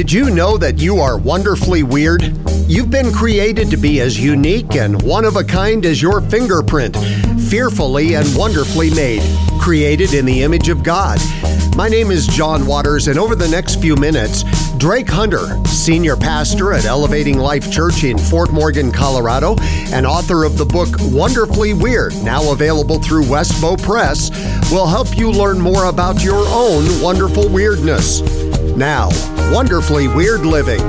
Did you know that you are wonderfully weird? You've been created to be as unique and one of a kind as your fingerprint, fearfully and wonderfully made, created in the image of God. My name is John Waters, and over the next few minutes, Drake Hunter, senior pastor at Elevating Life Church in Fort Morgan, Colorado, and author of the book Wonderfully Weird, now available through Westbow Press, will help you learn more about your own wonderful weirdness. Now, Wonderfully Weird Living.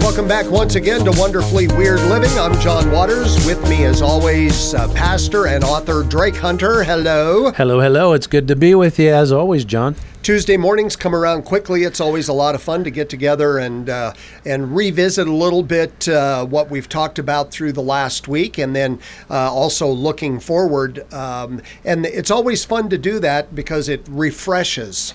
Welcome back once again to Wonderfully Weird Living. I'm John Waters. With me, as always, uh, pastor and author Drake Hunter. Hello. Hello, hello. It's good to be with you as always, John. Tuesday mornings come around quickly. It's always a lot of fun to get together and uh, and revisit a little bit uh, what we've talked about through the last week, and then uh, also looking forward. Um, and it's always fun to do that because it refreshes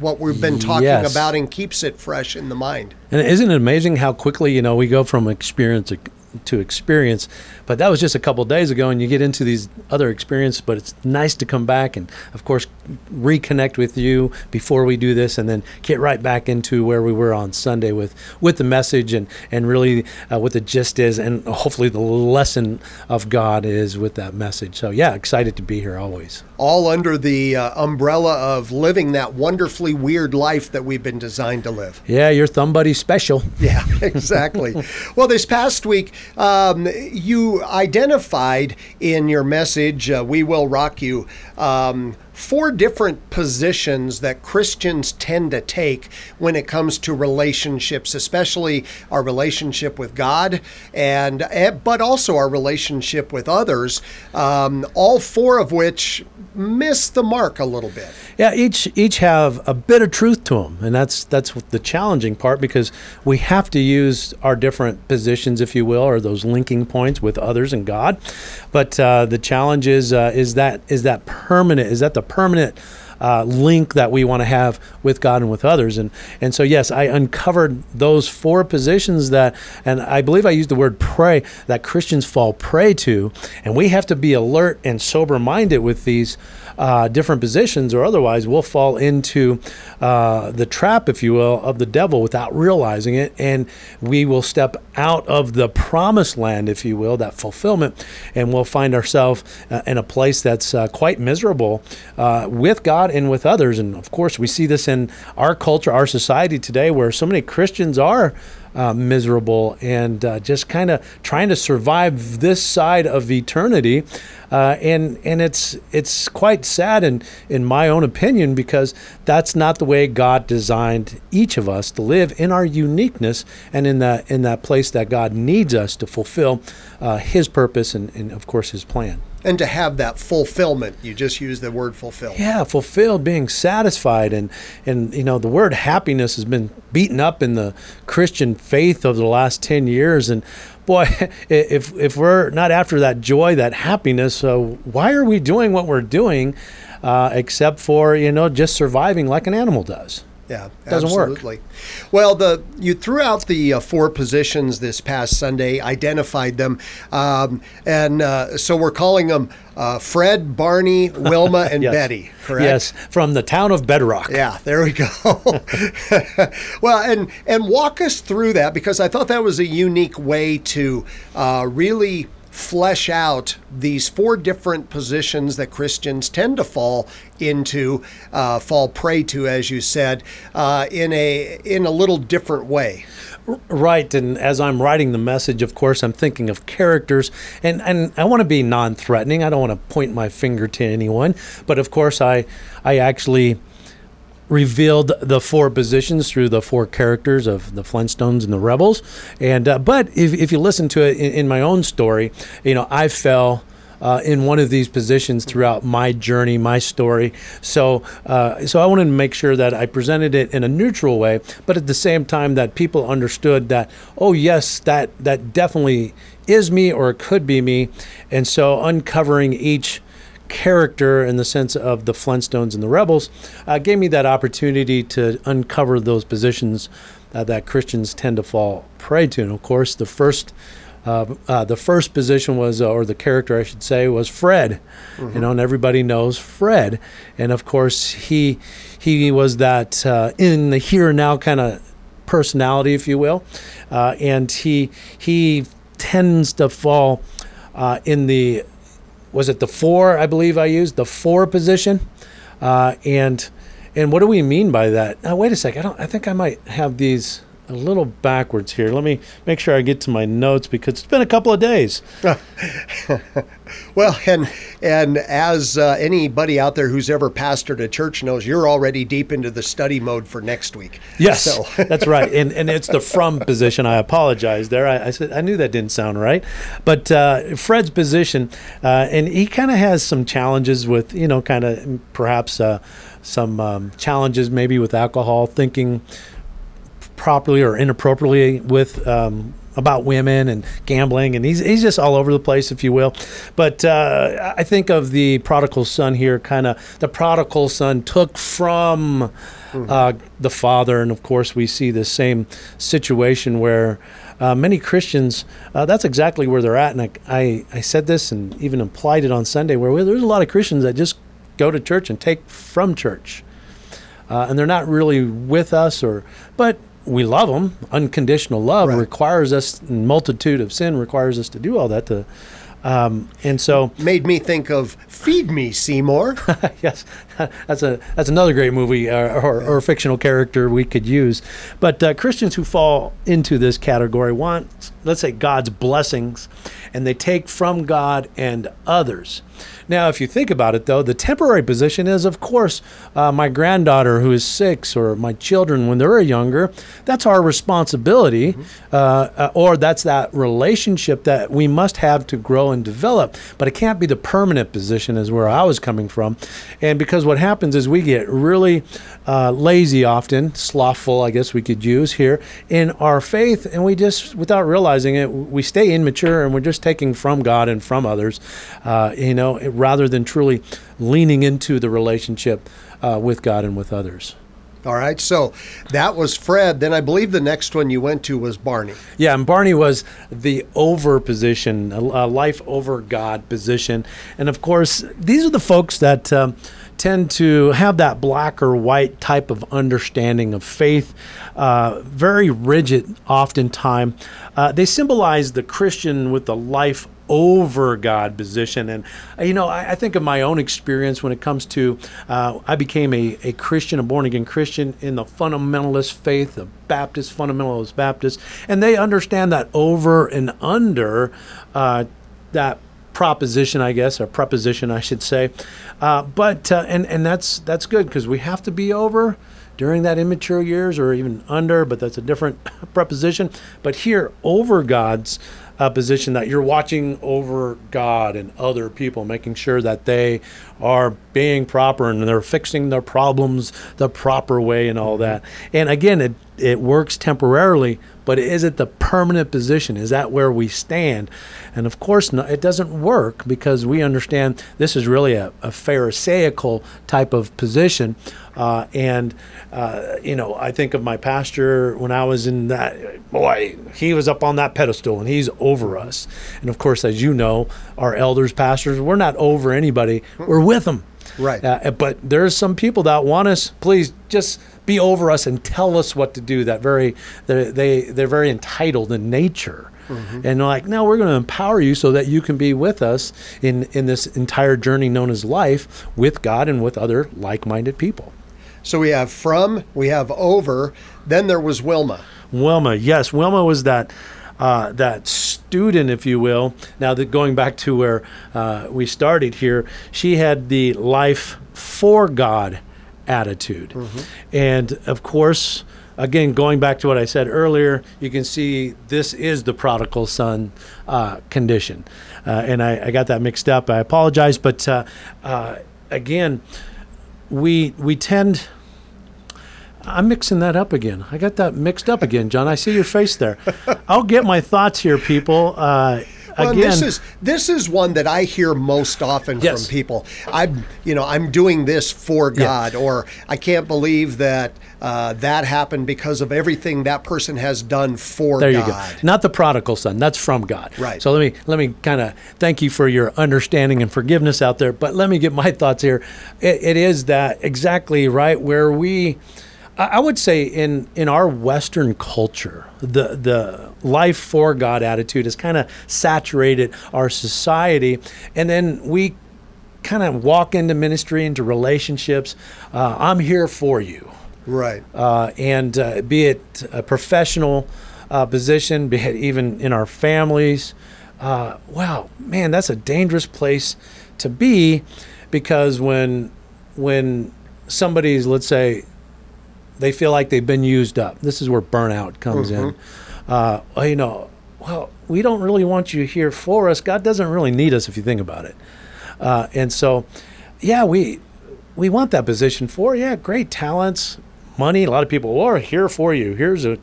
what we've been talking Yes. about and keeps it fresh in the mind. And isn't it amazing how quickly, you know, we go from experience to, to experience? But that was just a couple days ago, and you get into these other experiences. But it's nice to come back and, of course, reconnect with you before we do this, and then get right back into where we were on Sunday with with the message and and really uh, what the gist is, and hopefully the lesson of God is with that message. So yeah, excited to be here always. All under the uh, umbrella of living that wonderfully weird life that we've been designed to live. Yeah, your thumb buddy special. Yeah, exactly. well, this past week, um, you identified in your message, uh, We Will Rock You, um, four different positions that Christians tend to take when it comes to relationships, especially our relationship with God, and eh, but also our relationship with others. Um, all four of which miss the mark a little bit. Yeah, each each have a bit of truth to them, and that's that's the challenging part because we have to use our different positions, if you will, or those linking points with others and God. But uh, the challenge is uh, is that is that permanent? Is that the permanent? Uh, link that we want to have with God and with others, and and so yes, I uncovered those four positions that, and I believe I used the word prey that Christians fall prey to, and we have to be alert and sober minded with these uh, different positions, or otherwise we'll fall into uh, the trap, if you will, of the devil without realizing it, and we will step out of the promised land, if you will, that fulfillment, and we'll find ourselves uh, in a place that's uh, quite miserable uh, with God and with others. And of course, we see this in our culture, our society today, where so many Christians are uh, miserable and uh, just kind of trying to survive this side of eternity. Uh, and and it's it's quite sad in in my own opinion because that's not the way God designed each of us to live in our uniqueness and in that in that place that God needs us to fulfill uh, His purpose and, and of course His plan. And to have that fulfillment, you just use the word fulfill. Yeah, fulfilled, being satisfied, and and you know the word happiness has been beaten up in the Christian faith over the last ten years, and boy, if if we're not after that joy, that happiness, so why are we doing what we're doing, uh, except for you know just surviving like an animal does? Yeah, Doesn't work. absolutely. Well, the you threw out the uh, four positions this past Sunday, identified them, um, and uh, so we're calling them uh, Fred, Barney, Wilma, and Yes. Betty. Correct. Yes, from the town of Bedrock. Yeah, there we go. well, and and walk us through that because I thought that was a unique way to uh, really flesh out these four different positions that Christians tend to fall into, uh, fall prey to, as you said, uh, in a in a little different way. Right, and as I'm writing the message, of course, I'm thinking of characters, and, and I want to be non-threatening. I don't want to point my finger to anyone, but of course, I I actually revealed the four positions through the four characters of the Flintstones and the Rubbles, and uh, but if if you listen to it in, in my own story, you know, I fell uh, in one of these positions throughout my journey, my story. So, uh, so I wanted to make sure that I presented it in a neutral way, but at the same time that people understood that, oh yes, that that definitely is me or it could be me, and so uncovering each character in the sense of the Flintstones and the Rubbles uh, gave me that opportunity to uncover those positions uh, that Christians tend to fall prey to. And of course, the first Uh, uh, the first position was, uh, or the character I should say, was Fred. You know, and everybody knows Fred. And of course, he he was that uh, in the here and now kind of personality, if you will, uh, and he he tends to fall uh, in the was it the four I believe I used the four position, uh, and and what do we mean by that? Now wait a sec, I don't. I think I might have these a little backwards here. Let me make sure I get to my notes because it's been a couple of days. Well, and and as uh, anybody out there who's ever pastored a church knows, you're already deep into the study mode for next week. Yes, So that's right, and and it's the from position. I apologize there. I, I said I knew that didn't sound right, but uh, Fred's position, uh, and he kind of has some challenges with you know kind of perhaps uh, some um, challenges maybe with alcohol, thinking properly or inappropriately with um, about women and gambling, and he's he's just all over the place, if you will. But uh, I think of the prodigal son here, kind of the prodigal son took from uh, the father, and of course we see the same situation where. Uh, many Christians, uh, that's exactly where they're at. And I, I, I said this and even implied it on Sunday, where there's a lot of Christians that just go to church and take from church uh, and they're not really with us or but we love them unconditional love Right. requires us and multitude of sin requires us to do all that to um, and so made me think of "Feed Me, Seymour." yes, that's a that's another great movie uh, or, or fictional character we could use. But uh, Christians who fall into this category want, let's say, God's blessings, and they take from God and others. Now, if you think about it, though, the temporary position is, of course, uh, my granddaughter who is six, or my children when they're younger. That's our responsibility, uh, uh, or that's that relationship that we must have to grow and develop. But it can't be the permanent position, is where I was coming from. And because what happens is we get really uh, lazy often, slothful, I guess we could use here, in our faith, and we just, without realizing it, we stay immature and we're just taking from God and from others, uh, you know, rather than truly leaning into the relationship uh, with God and with others. All right, so that was Fred. Then I believe the next one you went to was Barney. Yeah, and Barney was the over position, a, life over God position. And of course, these are the folks that um, tend to have that black or white type of understanding of faith, uh, very rigid oftentimes. Uh, they symbolize the Christian with the life over God position. And, uh, you know, I, I think of my own experience when it comes to, uh, I became a, a Christian, a born again Christian in the fundamentalist faith, the Baptist, fundamentalist Baptist. And they understand that over and under uh, that proposition, I guess, or preposition, I should say. Uh, but, uh, and, and that's, that's good because we have to be over during that immature years or even under, but that's a different preposition. But here, over God's uh, position that you're watching over God and other people, making sure that they are being proper and they're fixing their problems the proper way and all that. And again, it, it works temporarily, but is it the permanent position? Is that where we stand? And of course, no, it doesn't work because we understand this is really a, a Pharisaical type of position. Uh, and, uh, you know, I think of my pastor when I was in that, boy, he was up on that pedestal and he's over us. And of course, as you know, our elders, pastors, we're not over anybody, we're with them. Right. Uh, but there's some people that want us, please just be over us and tell us what to do. That very, they, they, they're very entitled in nature. And they're like, no, we're going to empower you so that you can be with us in, in this entire journey known as life with God and with other like minded people. So we have from, we have over. Then there was Wilma. Wilma, yes, Wilma was that uh, that student, if you will. Now that going back to where uh, we started here, she had the life for God attitude, and of course. Again, going back to what I said earlier, you can see this is the prodigal son uh, condition, uh, and I, I got that mixed up. I apologize, but uh, uh, again, we we tend I'm mixing that up again. I got that mixed up again, John. I see your face there. I'll get my thoughts here, people. Well, again, this is this is one that I hear most often Yes. from people. I'm, you know, I'm doing this for Yeah. God, or I can't believe that uh, that happened because of everything that person has done for there you God. go. Not the prodigal son. That's from God. Right. So let me let me kind of thank you for your understanding and forgiveness out there. But let me get my thoughts here. It, it is that exactly right where we. I would say in in our Western culture, the the life for God attitude has kind of saturated our society, and then we kind of walk into ministry, into relationships. Uh, I'm here for you Right. uh, and uh, be it a professional uh, position, be it even in our families. Uh, wow, man, that's a dangerous place to be because when when somebody's let's say they feel like they've been used up, this is where burnout comes in. Uh, well, you know, well, we don't really want you here for us. God doesn't really need us if you think about it. Uh, and so, yeah, we we want that position for yeah, great talents, money. A lot of people are here for you. Here's a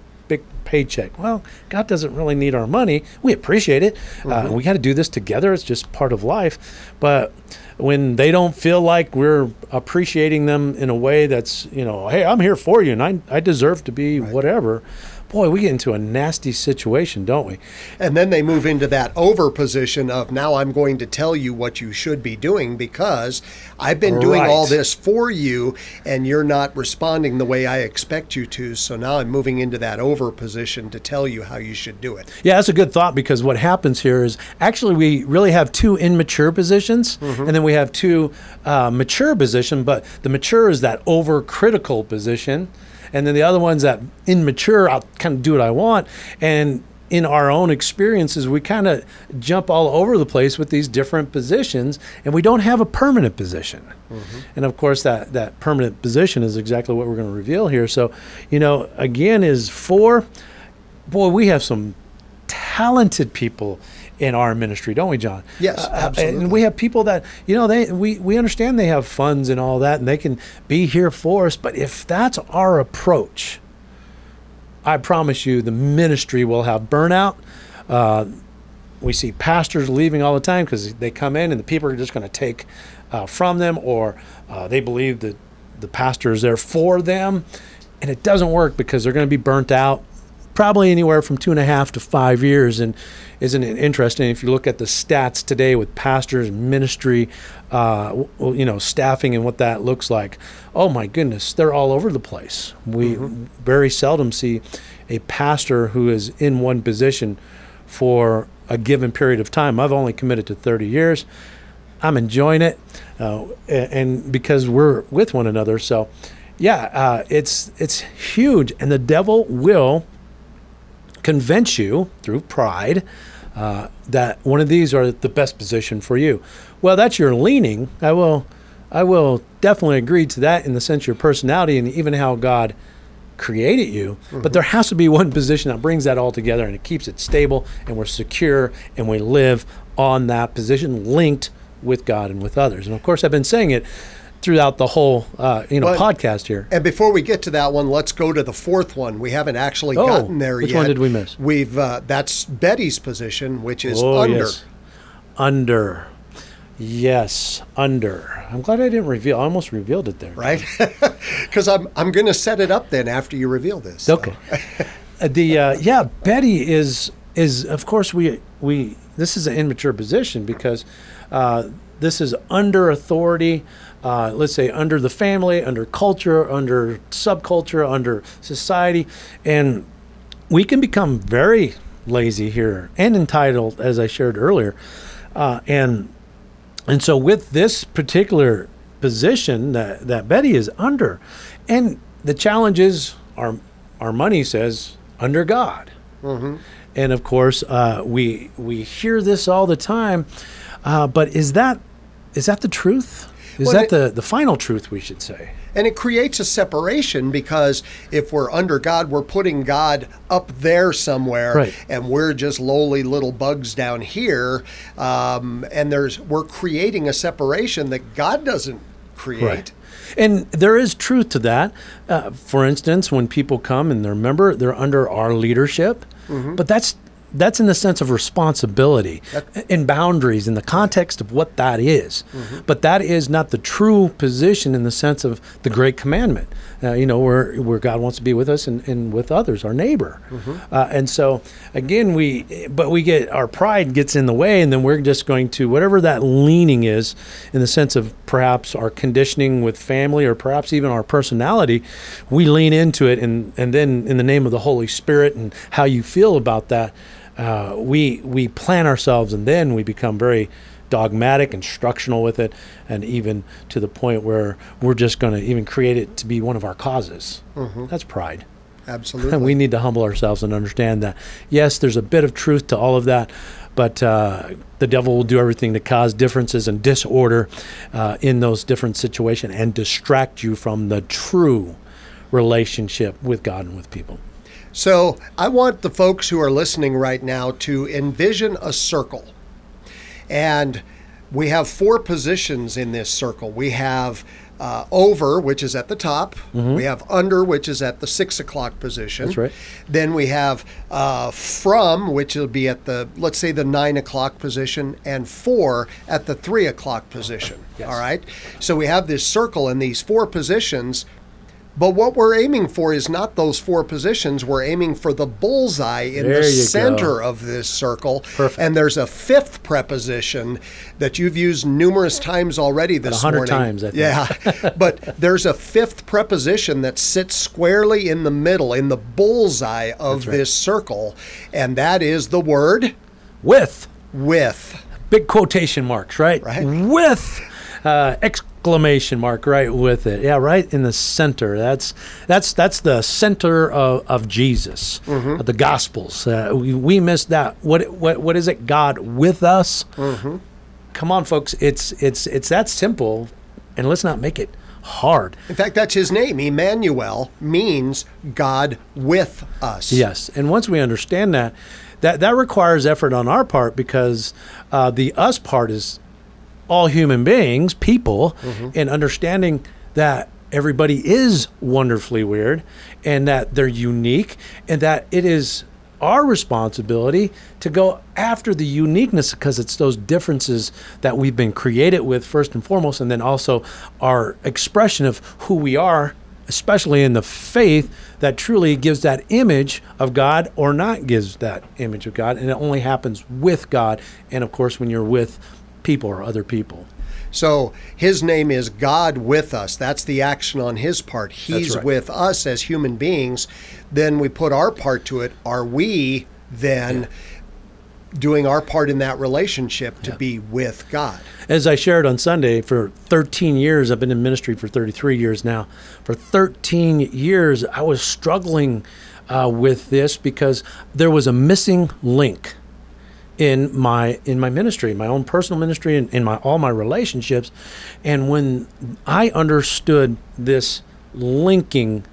paycheck. Well, God doesn't really need our money. We appreciate it. Uh, we got to do this together. It's just part of life. But when they don't feel like we're appreciating them in a way that's you know, hey, I'm here for you, and I I deserve to be whatever. Boy, we get into a nasty situation, don't we? And then they move into that over position of now I'm going to tell you what you should be doing because I've been doing all this for you and you're not responding the way I expect you to. So now I'm moving into that over position to tell you how you should do it. Yeah, that's a good thought because what happens here is actually we really have two immature positions, and then we have two uh, mature position. But the mature is that overcritical position, and then the other one's that immature. I'll kind of do what I want, and in our own experiences, we kind of jump all over the place with these different positions, and we don't have a permanent position. Mm-hmm. And of course, that that permanent position is exactly what we're going to reveal here. So, you know, again, is four. boy, we have some talented people in our ministry, don't we, John? Yes, Uh, absolutely. And we have people that you know they we we understand they have funds and all that, and they can be here for us. But if that's our approach, I promise you, the ministry will have burnout. Uh, we see pastors leaving all the time because they come in and the people are just going to take uh, from them, or uh, they believe that the pastor is there for them, and it doesn't work because they're going to be burnt out. Probably anywhere from two and a half to five years, and isn't it interesting if you look at the stats today with pastors, ministry, uh, you know, staffing, and what that looks like? Oh my goodness, they're all over the place. We very seldom see a pastor who is in one position for a given period of time. I've only committed to 30 years. I'm enjoying it, uh, and because we're with one another. So, yeah, uh, it's it's huge, and the devil will convince you through pride uh, that one of these are the best position for you. Well, that's your leaning. I will, I will definitely agree to that in the sense of your personality and even how God created you. But there has to be one position that brings that all together and it keeps it stable and we're secure and we live on that position linked with God and with others. And of course, I've been saying it throughout the whole uh, you know Well, podcast here. And before we get to that one, let's go to the fourth one. We haven't actually Oh, gotten there which yet. one did we miss? We've uh, that's Betty's position, which is Oh, under. yes. Under. Yes, under. I'm glad I didn't reveal. I almost revealed it there. Right? Because I'm I'm going to set it up then after you reveal this. so. Okay. Uh, the uh, yeah, Betty is is of course we we this is an immature position because uh, this is under authority. Uh, let's say under the family, under culture, under subculture, under society, and we can become very lazy here and entitled, as I shared earlier, uh, and and so with this particular position that, that Betty is under, and the challenge is our our money says under God, and of course uh, we we hear this all the time, uh, but is that is that the truth? Is Well, that it- the the final truth we should say? And it creates a separation because if we're under God, we're putting God up there somewhere, Right. and we're just lowly little bugs down here. Um, and there's we're creating a separation that God doesn't create. Right. And there is truth to that. Uh, for instance, when people come and they're member, they're under our leadership. But that's that's in the sense of responsibility and boundaries in the context of what that is. But that is not the true position in the sense of the great commandment. Uh, you know, where where God wants to be with us and, and with others, our neighbor. Uh, and so again, we but we get our pride gets in the way, and then we're just going to whatever that leaning is, in the sense of perhaps our conditioning with family or perhaps even our personality, we lean into it, and and then in the name of the Holy Spirit and how you feel about that, uh, we we plan ourselves, and then we become very dogmatic, instructional with it, and even to the point where we're just going to even create it to be one of our causes. That's pride. Absolutely. And we need to humble ourselves and understand that, yes, there's a bit of truth to all of that, but uh, the devil will do everything to cause differences and disorder uh, in those different situations and distract you from the true relationship with God and with people. So I want the folks who are listening right now to envision a circle. And we have for positions in this circle. We have uh, over, which is at the top. We have under, which is at the six o'clock position. Mm-hmm. That's right. Then we have uh, from, which will be at the, let's say, the nine o'clock position, and four at the three o'clock position. Yes. All right. So we have this circle and these four positions. But what we're aiming for is not those four positions. We're aiming for the bullseye in There the you go. center of this circle. Perfect. And there's a fifth preposition that you've used numerous times already this 100 morning. times, I think. Yeah. but there's a fifth preposition that sits squarely in the middle, in the bullseye of right. this circle. And that is the word With with. big quotation marks, right? Right. With uh, exclamation mark right with it. Yeah, right in the center. That's that's that's the center of, of Jesus, of the Gospels. Uh, we, we missed that. What what what is it? God with us. Come on, folks. It's it's it's that simple, and let's not make it hard. In fact, that's his name. Emmanuel means God with us. Yes, and once we understand that, that that requires effort on our part because uh, the us part is all human beings, people, mm-hmm. and understanding that everybody is wonderfully weird and that they're unique and that it is our responsibility to go after the uniqueness because it's those differences that we've been created with first and foremost and then also our expression of who we are especially in the faith that truly gives that image of God or not gives that image of God and it only happens with God and of course when you're with people or other people So his name is God with us. That's the action on his part. He's right. with us as human beings. Then we put our part to it. Are we then doing our part in that relationship to be with God? As I shared on Sunday, for 13 years, I've been in ministry for 33 years now. For 13 years, I was struggling uh, with this because there was a missing link in my in my ministry, my own personal ministry, and in my all my relationships. And when I understood this linking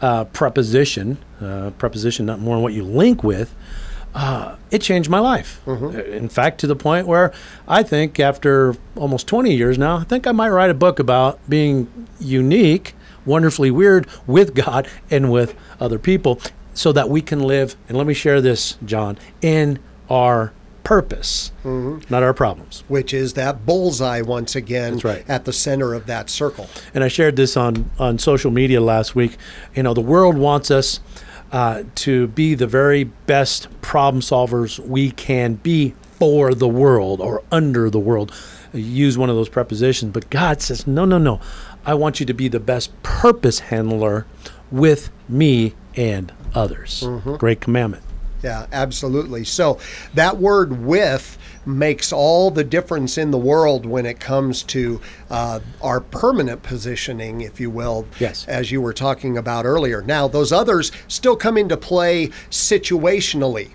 uh, preposition, uh, preposition not more than what you link with, uh, it changed my life. Uh, In fact, to the point where I think after almost 20 years now, I think I might write a book about being unique, wonderfully weird with God and with other people so that we can live, and let me share this, John, in our purpose, not our problems. Which is that bullseye once again right. at the center of that circle. and I shared this on on social media last week. You know, the world wants us uh, to be the very best problem solvers we can be for the world or under the world. Use one of those prepositions, but God says, no, no, no. I want you to be the best purpose handler with me and others. Great commandment. Yeah, absolutely. So that word with makes all the difference in the world when it comes to uh, our permanent positioning, if you will, Yes. as you were talking about earlier. Now, those others still come into play situationally.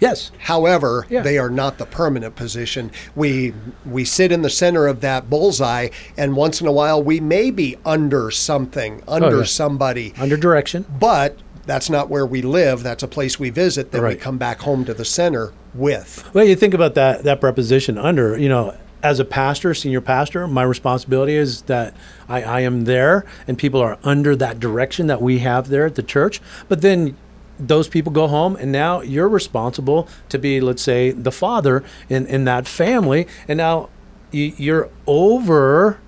Yes. However, Yeah. they are not the permanent position. We we sit in the center of that bullseye, and once in a while we may be under something, under Oh, yeah. somebody, Under direction. but that's not where we live. That's a place we visit. Then we come back home to the center with. Well, you think about that that preposition under, you know, as a pastor, senior pastor, my responsibility is that I, I am there and people are under that direction that we have there at the church. But then those people go home and now you're responsible to be let's say the father in, in that family and now you're over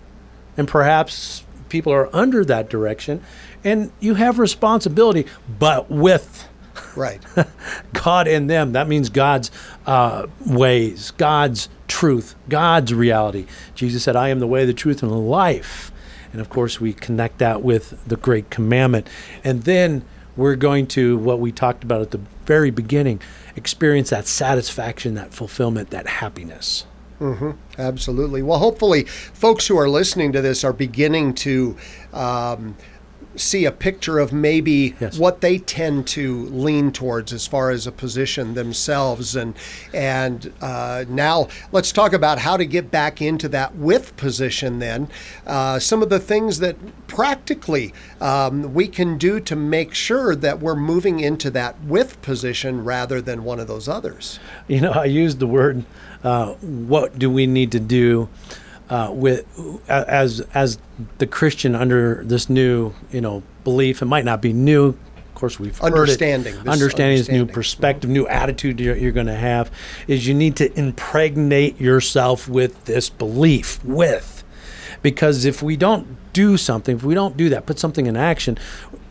and perhaps people are under that direction and you have responsibility but with Right. God in them. That means God's uh, ways, God's truth, God's reality. Jesus said, I am the way, the truth, and the life. And of course, we connect that with the great commandment. And then we're going to, what we talked about at the very beginning, experience that satisfaction, that fulfillment, that happiness. Absolutely. Well, hopefully, folks who are listening to this are beginning to um, see a picture of maybe Yes. what they tend to lean towards as far as a position themselves. And and uh, now let's talk about how to get back into that with position. Then uh, some of the things that practically um, we can do to make sure that we're moving into that with position rather than one of those others. You know, I used the word, uh, what do we need to do uh, with as as the Christian under this new, you know, belief? It might not be new. Of course, we've heard it. Understanding, this understanding, this new perspective, new attitude you're, you're going to have. Is you need to impregnate yourself with this belief, with, because if we don't do something, if we don't do that, put something in action,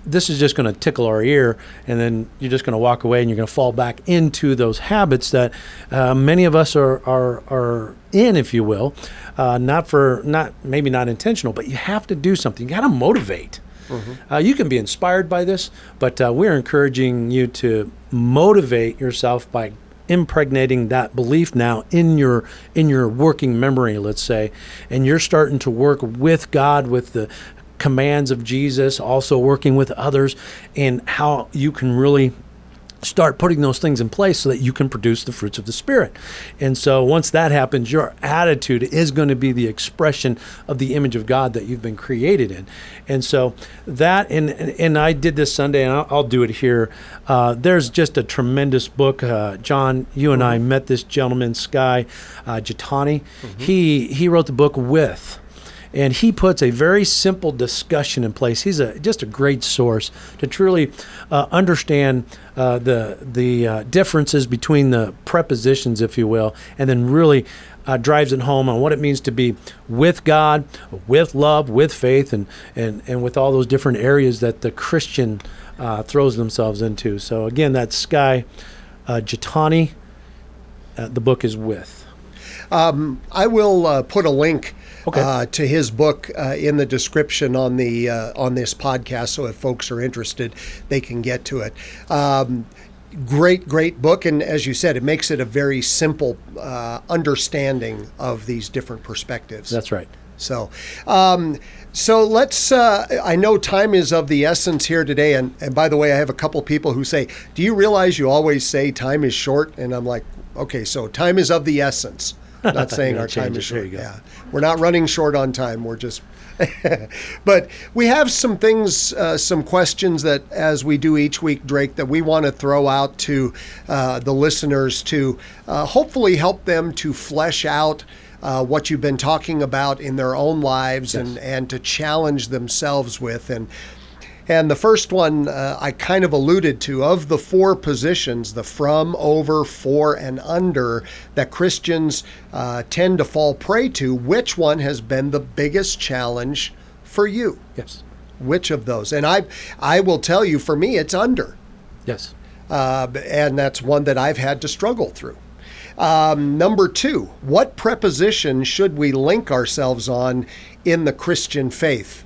this is just going to tickle our ear, and then you're just going to walk away, and you're going to fall back into those habits that uh, many of us are are are in, if you will, uh, not for not maybe not intentional, but you have to do something. You got to motivate. Uh, you can be inspired by this, but uh, we're encouraging you to motivate yourself by impregnating that belief now in your in your working memory let's say and you're starting to work with God with the commands of Jesus also working with others and how you can really start putting those things in place so that you can produce the fruits of the spirit. And so once that happens your attitude is going to be the expression of the image of god that you've been created in. And so that and and i did this sunday and i'll, I'll do it here. Uh, there's just a tremendous book. Uh, john you and i met this gentleman Skye uh, Jethani he he wrote the book with and he puts a very simple discussion in place. He's a just a great source to truly uh, understand uh, the the uh, differences between the prepositions, if you will, and then really uh, drives it home on what it means to be with God, with love, with faith, and and and with all those different areas that the Christian uh, throws themselves into. So again, that's Skye uh, Jethani. The book is with. I will uh, put a link Okay. uh, to his book uh, in the description on the uh, on this podcast, so if folks are interested, they can get to it. Um, great, great book, and as you said, it makes it a very simple uh, understanding of these different perspectives. That's right. So, um, so let's. Uh, I know time is of the essence here today, and, and by the way, I have a couple people who say, "Do you realize you always say time is short?" And I'm like, "Okay, so time is of the essence." Not saying our time is short. Yeah, we're not running short on time. We're just. but we have some things, uh, some questions that, as we do each week, Drake, that we want to throw out to uh, the listeners to uh, hopefully help them to flesh out uh, what you've been talking about in their own lives and, and to challenge themselves with. And and the first one uh, I kind of alluded to of the four positions, the from, over, for, and under, that Christians uh, tend to fall prey to, which one has been the biggest challenge for you? Yes. Which of those? And I, I will tell you, for me, it's under. Yes. Uh, and that's one that I've had to struggle through. Um, number two, what preposition should we link ourselves on in the Christian faith?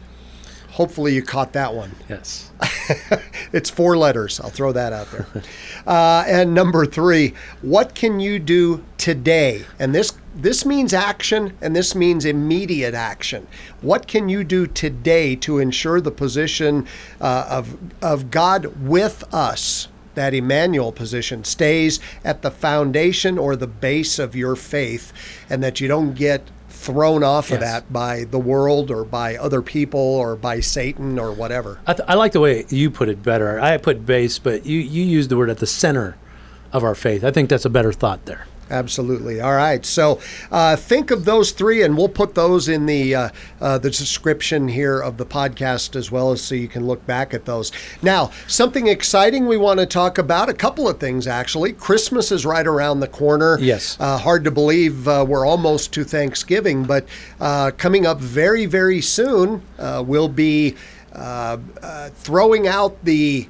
Hopefully, you caught that one. Yes. It's four letters. I'll throw that out there. Uh, and number three, what can you do today? And this this means action, and this means immediate action. What can you do today to ensure the position uh, of of God with us? That Emmanuel position stays at the foundation or the base of your faith, and that you don't get thrown off of that by the world or by other people or by Satan or whatever. I, th- I like the way you put it better. I put base, but you, you used the word at the center of our faith. I think that's a better thought there. Absolutely. All right. So uh, think of those three, and we'll put those in the uh, uh, the description here of the podcast as well as so you can look back at those. Now, something exciting we want to talk about. A couple of things actually. Christmas is right around the corner. Yes. Uh, hard to believe uh, we're almost to Thanksgiving, but uh, coming up very very soon, we'll be throwing out the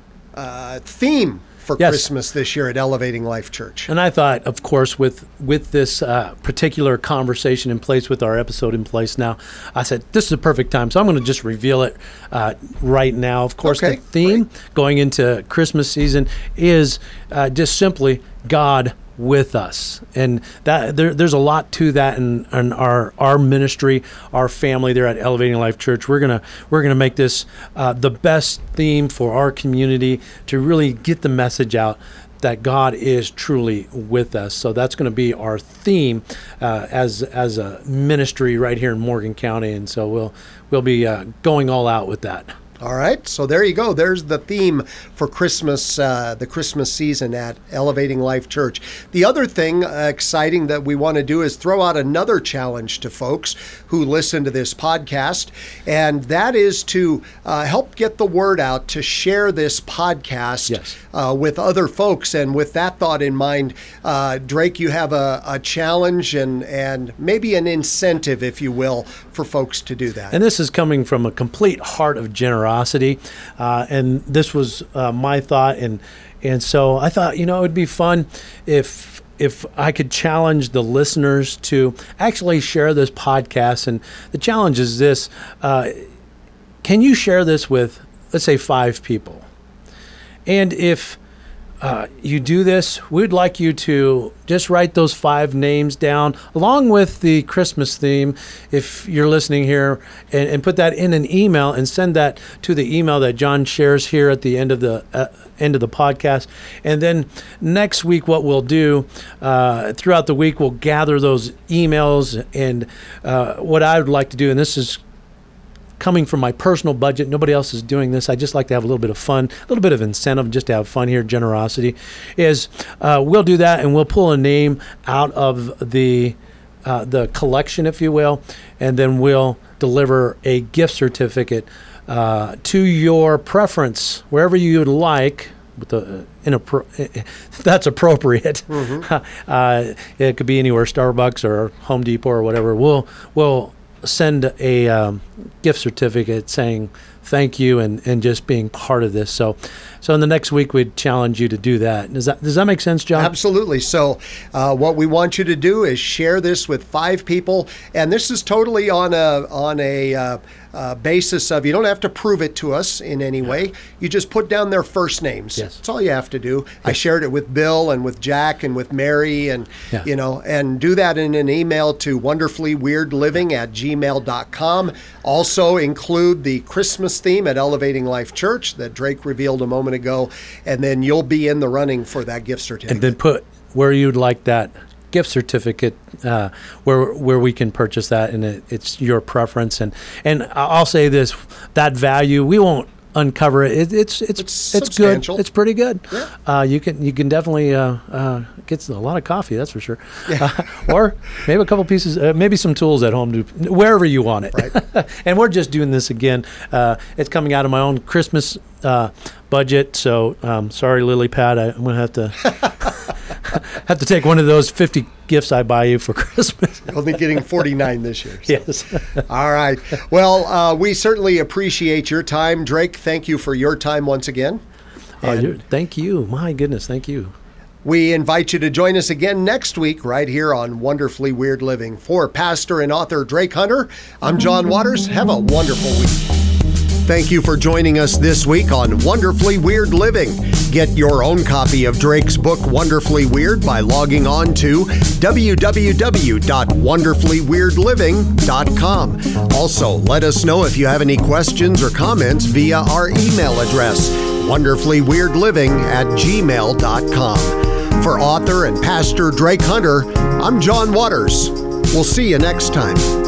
theme for Yes. Christmas this year at Elevating Life Church. And I thought, of course, with with this uh, particular conversation in place, with our episode in place now, I said this is a perfect time. So I'm going to just reveal it uh, right now. Of course, Okay, the theme going into Christmas season is uh, just simply God with us, and that there, there's a lot to that in, in our our ministry, our family there at Elevating Life Church. We're gonna we're gonna make this uh, the best theme for our community to really get the message out that God is truly with us. So that's going to be our theme uh, as as a ministry right here in Morgan County, and so we'll we'll be uh, going all out with that. All right, so there you go. There's the theme for Christmas, uh, the Christmas season at Elevating Life Church. The other thing uh, exciting that we want to do is throw out another challenge to folks who listen to this podcast, and that is to uh, help get the word out to share this podcast Yes. uh, with other folks. And with that thought in mind, uh, Drake, you have a, a challenge and and maybe an incentive, if you will, for folks to do that. And this is coming from a complete heart of generosity. Uh, and this was uh, my thought. And, and so I thought, you know, it would be fun if, if I could challenge the listeners to actually share this podcast. And the challenge is this uh, can you share this with, let's say, five people? And if uh, you do this, we'd like you to just write those five names down along with the Christmas theme if you're listening here and, and put that in an email and send that to the email that John shares here at the end of the uh, end of the podcast. And then next week, what we'll do uh, throughout the week, we'll gather those emails and uh, what I would like to do, and this is coming from my personal budget. Nobody else is doing this. I just like to have a little bit of fun, a little bit of incentive just to have fun here. Generosity is uh, we'll do that and we'll pull a name out of the uh, the collection, if you will, and then we'll deliver a gift certificate uh, to your preference wherever you would like. With the inappro- that's appropriate. uh, it could be anywhere, Starbucks or Home Depot or whatever. We'll we'll send a um, gift certificate saying thank you and, and just being part of this. So, so in the next week, we'd challenge you to do that. Does that does that make sense, John? Absolutely. So, uh, what we want you to do is share this with five people, and this is totally on a on a uh, uh, basis of you don't have to prove it to us in any way. You just put down their first names. Yes. That's all you have to do. I shared it with Bill and with Jack and with Mary, and Yeah. you know, and do that in an email to wonderfullyweirdliving at gmail.com. Also include the Christmas theme at Elevating Life Church that Drake revealed a moment ago, and then you'll be in the running for that gift certificate. and then put where you'd like that gift certificate uh, where where we can purchase that and it, it's your preference. And and I'll say this that value we won't uncover it, it it's it's It's it's, good. it's pretty good. Yeah. uh, you can you can definitely uh, uh, get a lot of coffee that's for sure. Uh, or maybe a couple pieces uh, maybe some tools at home to wherever you want it. Right. and we're just doing this again uh, it's coming out of my own Christmas uh, budget so um, sorry lily pad I, I'm gonna have to have to take one of those 50 gifts I buy you for Christmas. Only getting 49 this year. so. yes. All right. Well, uh, we certainly appreciate your time, Drake. Thank you for your time once again. Oh, thank you. My goodness. Thank you. we invite you to join us again next week, right here on Wonderfully Weird Living. For pastor and author Drake Hunter, I'm John Waters. Have a wonderful week. Thank you for joining us this week on Wonderfully Weird Living. Get your own copy of Drake's book, Wonderfully Weird, by logging on to www.wonderfullyweirdliving.com. Also, let us know if you have any questions or comments via our email address, wonderfullyweirdliving at gmail.com. For author and pastor Drake Hunter, I'm John Waters. We'll see you next time.